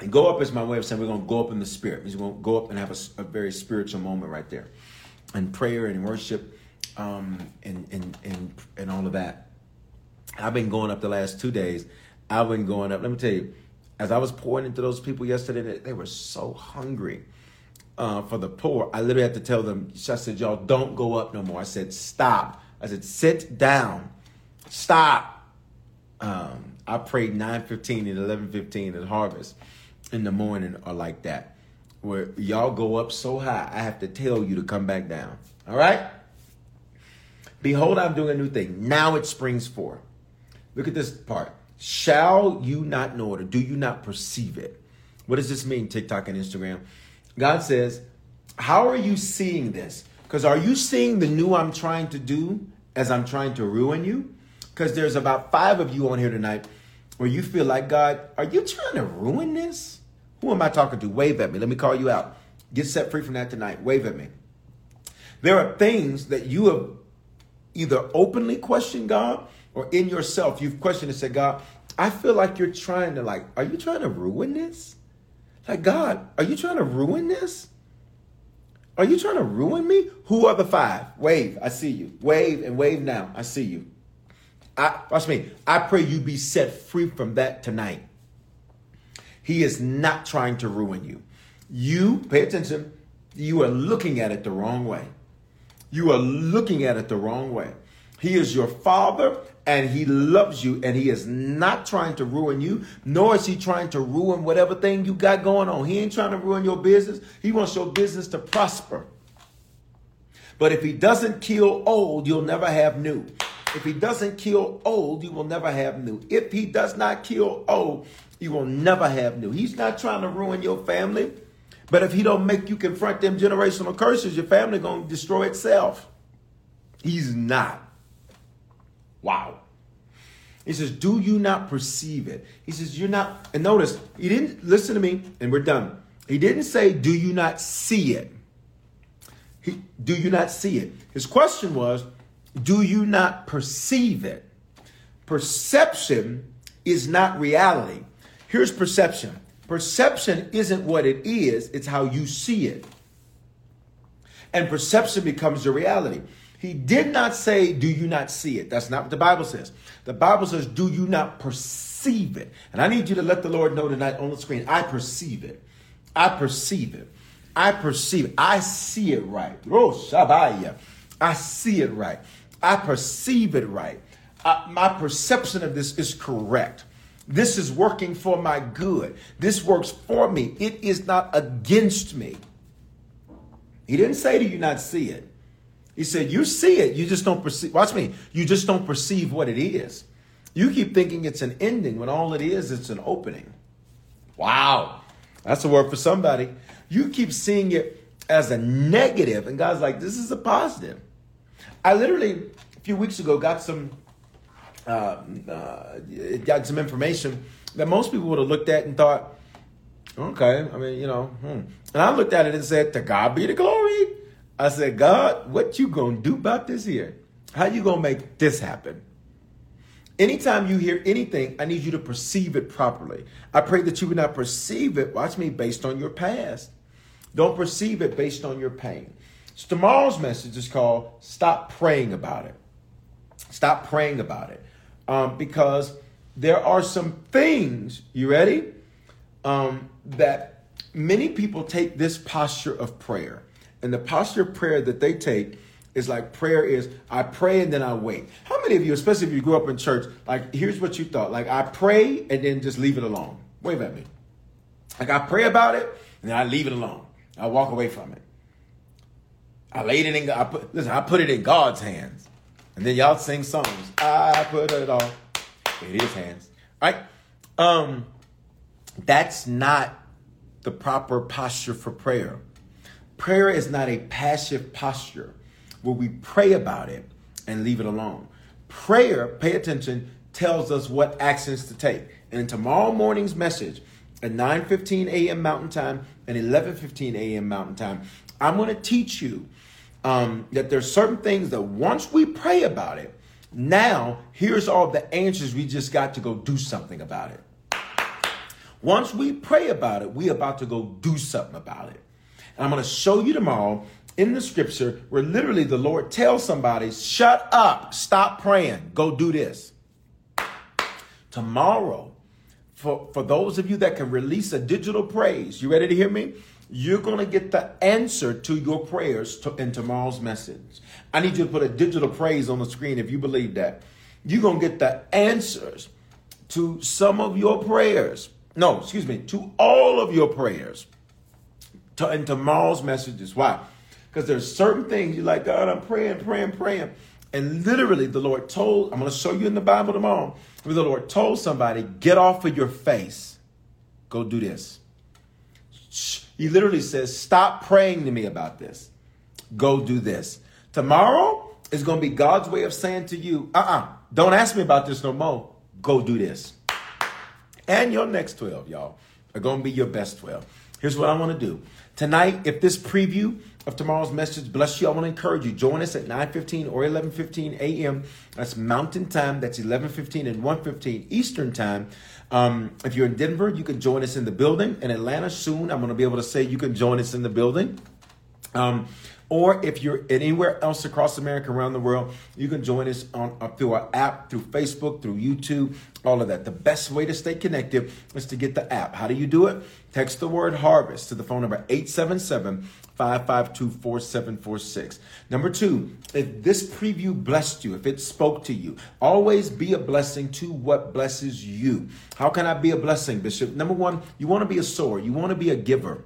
and go up is my way of saying we're going to go up in the spirit. We're going to go up and have a, a very spiritual moment right there. And prayer and worship um, and, and, and, and all of that. I've been going up the last two days. I've been going up. Let me tell you, as I was pouring into those people yesterday, they were so hungry uh, for the poor. I literally had to tell them, I said, y'all don't go up no more. I said, stop. I said, sit down. Stop. Um, I prayed 9.15 and 11.15 at Harvest in the morning or like that. Where y'all go up so high, I have to tell you to come back down. All right? Behold, I'm doing a new thing. Now it springs forth. Look at this part. Shall you not know it or do you not perceive it? What does this mean, TikTok and Instagram? God says, How are you seeing this? Because are you seeing the new I'm trying to do as I'm trying to ruin you? Because there's about five of you on here tonight where you feel like, God, are you trying to ruin this? Who am I talking to? Wave at me. Let me call you out. Get set free from that tonight. Wave at me. There are things that you have either openly questioned God or in yourself, you've questioned and said, God, I feel like you're trying to like, are you trying to ruin this? Like, God, are you trying to ruin this? Are you trying to ruin me? Who are the five? Wave, I see you. Wave and wave now. I see you. I watch me. I pray you be set free from that tonight. He is not trying to ruin you. You pay attention. You are looking at it the wrong way. You are looking at it the wrong way. He is your father and he loves you and he is not trying to ruin you, nor is he trying to ruin whatever thing you got going on. He ain't trying to ruin your business. He wants your business to prosper. But if he doesn't kill old, you'll never have new. If he doesn't kill old, you will never have new. If he does not kill old, you will never have new. He's not trying to ruin your family. But if he don't make you confront them generational curses, your family to destroy itself. He's not. Wow. He says, Do you not perceive it? He says, You're not. And notice, he didn't listen to me, and we're done. He didn't say, Do you not see it? He, do you not see it? His question was, Do you not perceive it? Perception is not reality. Here's perception perception isn't what it is, it's how you see it. And perception becomes your reality. He did not say, Do you not see it? That's not what the Bible says. The Bible says, Do you not perceive it? And I need you to let the Lord know tonight on the screen, I perceive it. I perceive it. I perceive it. I see it right. Oh. I see it right. I perceive it right. I, my perception of this is correct. This is working for my good. This works for me. It is not against me. He didn't say to you not see it. He said, You see it, you just don't perceive. Watch me. You just don't perceive what it is. You keep thinking it's an ending when all it is, it's an opening. Wow. That's a word for somebody. You keep seeing it as a negative, and God's like, This is a positive. I literally, a few weeks ago, got some. Uh, uh, got some information that most people would have looked at and thought, okay, I mean, you know, hmm. and I looked at it and said, to God be the glory. I said, God, what you gonna do about this here? How you gonna make this happen? Anytime you hear anything, I need you to perceive it properly. I pray that you would not perceive it, watch me, based on your past. Don't perceive it based on your pain. So tomorrow's message is called Stop Praying About It. Stop praying about it. Um, because there are some things, you ready? Um, that many people take this posture of prayer. And the posture of prayer that they take is like prayer is I pray and then I wait. How many of you, especially if you grew up in church, like here's what you thought like I pray and then just leave it alone? Wave at me. Like I pray about it and then I leave it alone. I walk away from it. I laid it in I put listen, I put it in God's hands. And then y'all sing songs. I put it all in his hands. Right? Um that's not the proper posture for prayer. Prayer is not a passive posture where we pray about it and leave it alone. Prayer, pay attention, tells us what actions to take. And in tomorrow morning's message at 9:15 a.m. Mountain Time and 11:15 a.m. Mountain Time, I'm going to teach you um, that there's certain things that once we pray about it, now here's all the answers. We just got to go do something about it. Once we pray about it, we about to go do something about it. And I'm going to show you tomorrow in the scripture where literally the Lord tells somebody, shut up, stop praying, go do this. Tomorrow, for, for those of you that can release a digital praise, you ready to hear me? You're going to get the answer to your prayers to, in tomorrow's message. I need you to put a digital praise on the screen if you believe that. You're going to get the answers to some of your prayers no, excuse me, to all of your prayers to, in tomorrow's messages. Why? Because there's certain things you're like, God, I'm praying, praying, praying. And literally, the Lord told, I'm going to show you in the Bible tomorrow, where the Lord told somebody, get off of your face. Go do this. He literally says, stop praying to me about this. Go do this. Tomorrow is going to be God's way of saying to you, uh uh-uh, uh, do not ask me about this no more. Go do this and your next 12, y'all, are going to be your best 12. Here's what I want to do. Tonight, if this preview of tomorrow's message bless you, I want to encourage you. Join us at 9.15 or 11.15 a.m. That's Mountain Time. That's 11.15 and 1.15 Eastern Time. Um, if you're in Denver, you can join us in the building. In Atlanta, soon, I'm going to be able to say you can join us in the building. Um, or if you're anywhere else across America, around the world, you can join us on uh, through our app, through Facebook, through YouTube, all of that. The best way to stay connected is to get the app. How do you do it? Text the word harvest to the phone number 877 552 4746. Number two, if this preview blessed you, if it spoke to you, always be a blessing to what blesses you. How can I be a blessing, Bishop? Number one, you want to be a sower, you want to be a giver.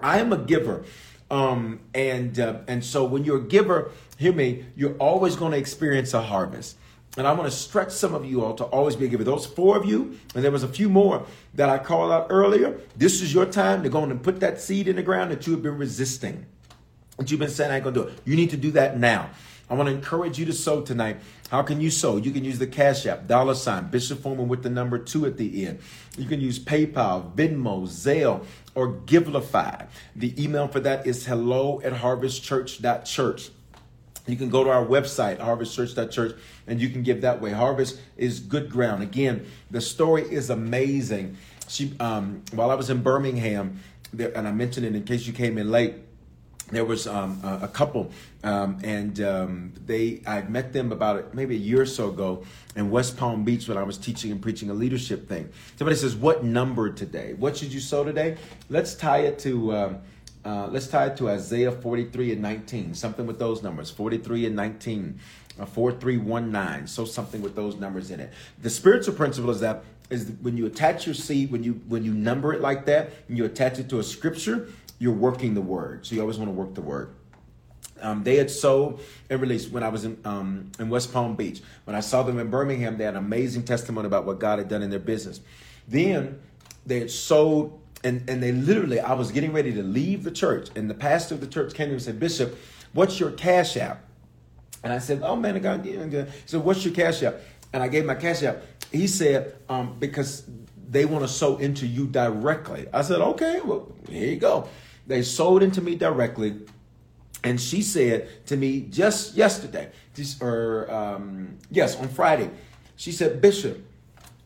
I am a giver. Um, and uh, and so when you're a giver, hear me, you're always going to experience a harvest. And I want to stretch some of you all to always be a giver. Those four of you, and there was a few more that I called out earlier. This is your time to go and put that seed in the ground that you have been resisting. That you've been saying, I ain't gonna do it. You need to do that now. I want to encourage you to sow tonight. How can you sow? You can use the Cash App, dollar sign, Bishop Foreman with the number two at the end. You can use PayPal, Venmo, Zelle, or Givelify. The email for that is hello at harvestchurch.church. You can go to our website, harvestchurch.church, and you can give that way. Harvest is good ground. Again, the story is amazing. She, um, while I was in Birmingham, there, and I mentioned it in case you came in late, there was um, a, couple, um, and um, they I met them about maybe a year or so ago in West Palm Beach when I was teaching and preaching a leadership thing. Somebody says, "What number today? What should you sow today?" Let's tie it to um, uh, let's tie it to Isaiah 43 and 19, something with those numbers, 43 and 19, uh, 4319. So something with those numbers in it. The spiritual principle is that is when you attach your seed, when you when you number it like that, and you attach it to a scripture you're working the word. So you always want to work the word. Um, they had sold and released when I was in um, in West Palm Beach. When I saw them in Birmingham, they had an amazing testimony about what God had done in their business. Then they had sold and and they literally, I was getting ready to leave the church, and the pastor of the church came to me and said, Bishop, what's your cash app? And I said, Oh man, I God, he said, What's your cash app? And I gave my cash app. He said, um, because they want to sow into you directly. I said, okay, well, here you go. They sold into me directly. And she said to me just yesterday, or um, yes, on Friday, she said, Bishop,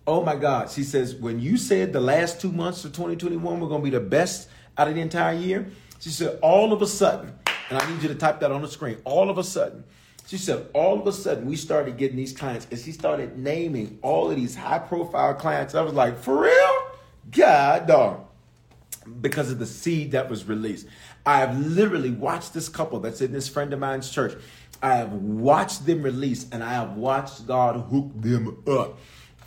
oh my God. She says, when you said the last two months of 2021 were going to be the best out of the entire year, she said, all of a sudden, and I need you to type that on the screen, all of a sudden, she said, all of a sudden, we started getting these clients, and she started naming all of these high profile clients. I was like, for real? God dog because of the seed that was released. I have literally watched this couple that's in this friend of mine's church. I have watched them release and I have watched God hook them up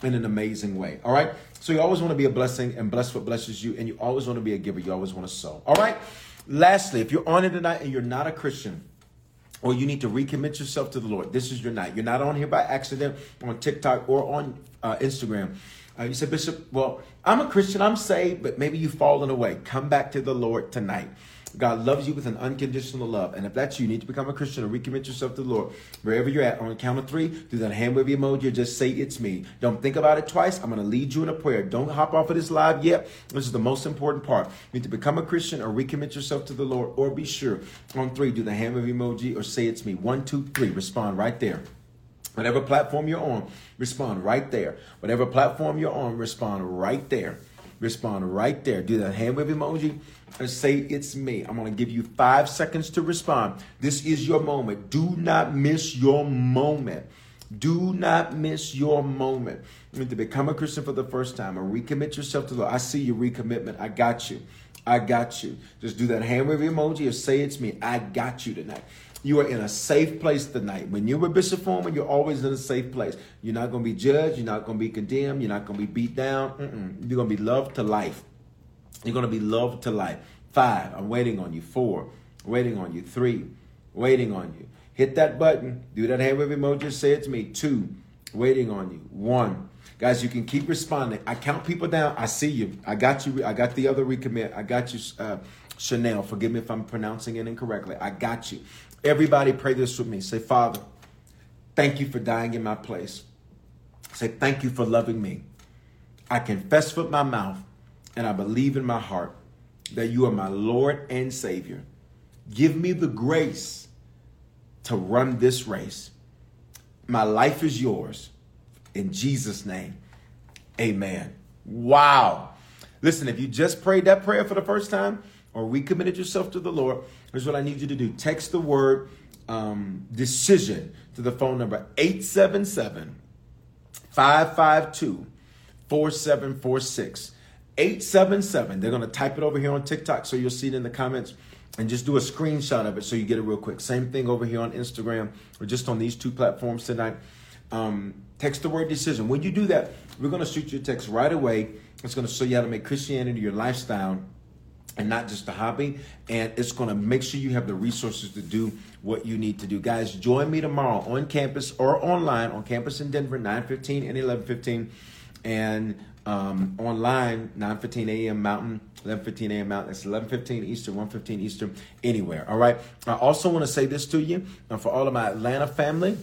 in an amazing way. All right. So you always want to be a blessing and bless what blesses you, and you always want to be a giver. You always want to sow. All right. Lastly, if you're on it tonight and you're not a Christian, or you need to recommit yourself to the Lord, this is your night. You're not on here by accident on TikTok or on uh, Instagram. Uh, you said, Bishop, well, I'm a Christian, I'm saved, but maybe you've fallen away. Come back to the Lord tonight. God loves you with an unconditional love. And if that's you, you need to become a Christian or recommit yourself to the Lord. Wherever you're at, on the count of three, do that hand wave emoji or just say, It's me. Don't think about it twice. I'm going to lead you in a prayer. Don't hop off of this live yet. This is the most important part. You need to become a Christian or recommit yourself to the Lord, or be sure. On three, do the hand wave emoji or say, It's me. One, two, three. Respond right there. Whatever platform you're on, respond right there. Whatever platform you're on, respond right there. Respond right there. Do that hand wave emoji and say, It's me. I'm going to give you five seconds to respond. This is your moment. Do not miss your moment. Do not miss your moment. To become a Christian for the first time or recommit yourself to the Lord. I see your recommitment. I got you. I got you. Just do that hand wave emoji or say it's me. I got you tonight. You are in a safe place tonight. When you're with Bishop Foreman, you're always in a safe place. You're not going to be judged. You're not going to be condemned. You're not going to be beat down. Mm-mm. You're going to be loved to life. You're going to be loved to life. Five, I'm waiting on you. Four, waiting on you. Three, waiting on you. Hit that button. Do that hand wave emoji. Say it to me. Two, waiting on you. One, guys, you can keep responding. I count people down. I see you. I got you. I got the other recommit. I got you, uh, Chanel. Forgive me if I'm pronouncing it incorrectly. I got you. Everybody pray this with me. Say, Father, thank you for dying in my place. Say, thank you for loving me. I confess with my mouth and I believe in my heart that you are my Lord and Savior. Give me the grace to run this race. My life is yours. In Jesus' name, amen. Wow. Listen, if you just prayed that prayer for the first time or recommitted yourself to the Lord, Here's what I need you to do text the word um, decision to the phone number 877 552 4746. 877. They're going to type it over here on TikTok so you'll see it in the comments and just do a screenshot of it so you get it real quick. Same thing over here on Instagram or just on these two platforms tonight. Um, text the word decision. When you do that, we're going to shoot you a text right away. It's going to show you how to make Christianity your lifestyle and not just a hobby. And it's going to make sure you have the resources to do what you need to do. Guys, join me tomorrow on campus or online on campus in Denver, 9:15 and 11:15, and um, online 9:15 a.m. Mountain, 11:15 a.m. Mountain. It's 11:15 Eastern, 1:15 Eastern, anywhere. All right. I also want to say this to you uh, for all of my Atlanta family.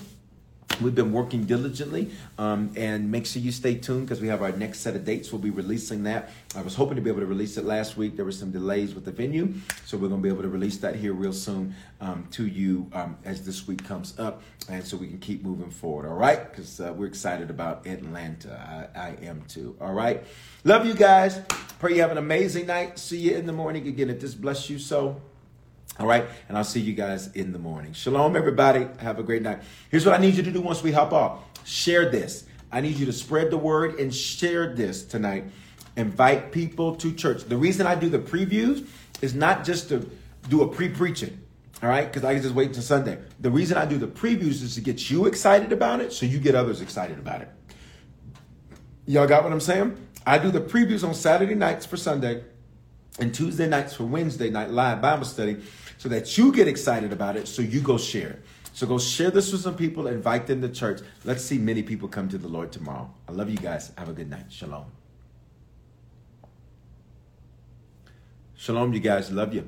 We've been working diligently, um, and make sure you stay tuned because we have our next set of dates. We'll be releasing that. I was hoping to be able to release it last week. There were some delays with the venue, so we're going to be able to release that here real soon um, to you um, as this week comes up, and so we can keep moving forward. All right, because uh, we're excited about Atlanta. I, I am too. All right, love you guys. Pray you have an amazing night. See you in the morning again. If this bless you so, All right. And I'll see you guys in the morning. Shalom, everybody. Have a great night. Here's what I need you to do once we hop off share this. I need you to spread the word and share this tonight. Invite people to church. The reason I do the previews is not just to do a pre preaching. All right, because I can just wait until Sunday. The reason I do the previews is to get you excited about it so you get others excited about it. Y'all got what I'm saying? I do the previews on Saturday nights for Sunday and Tuesday nights for Wednesday night live Bible study so that you get excited about it so you go share. So go share this with some people, invite them to church. Let's see many people come to the Lord tomorrow. I love you guys. Have a good night. Shalom. Shalom, you guys. Love you.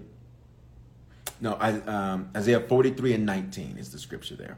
No, I, um, Isaiah 43 and 19 is the scripture there.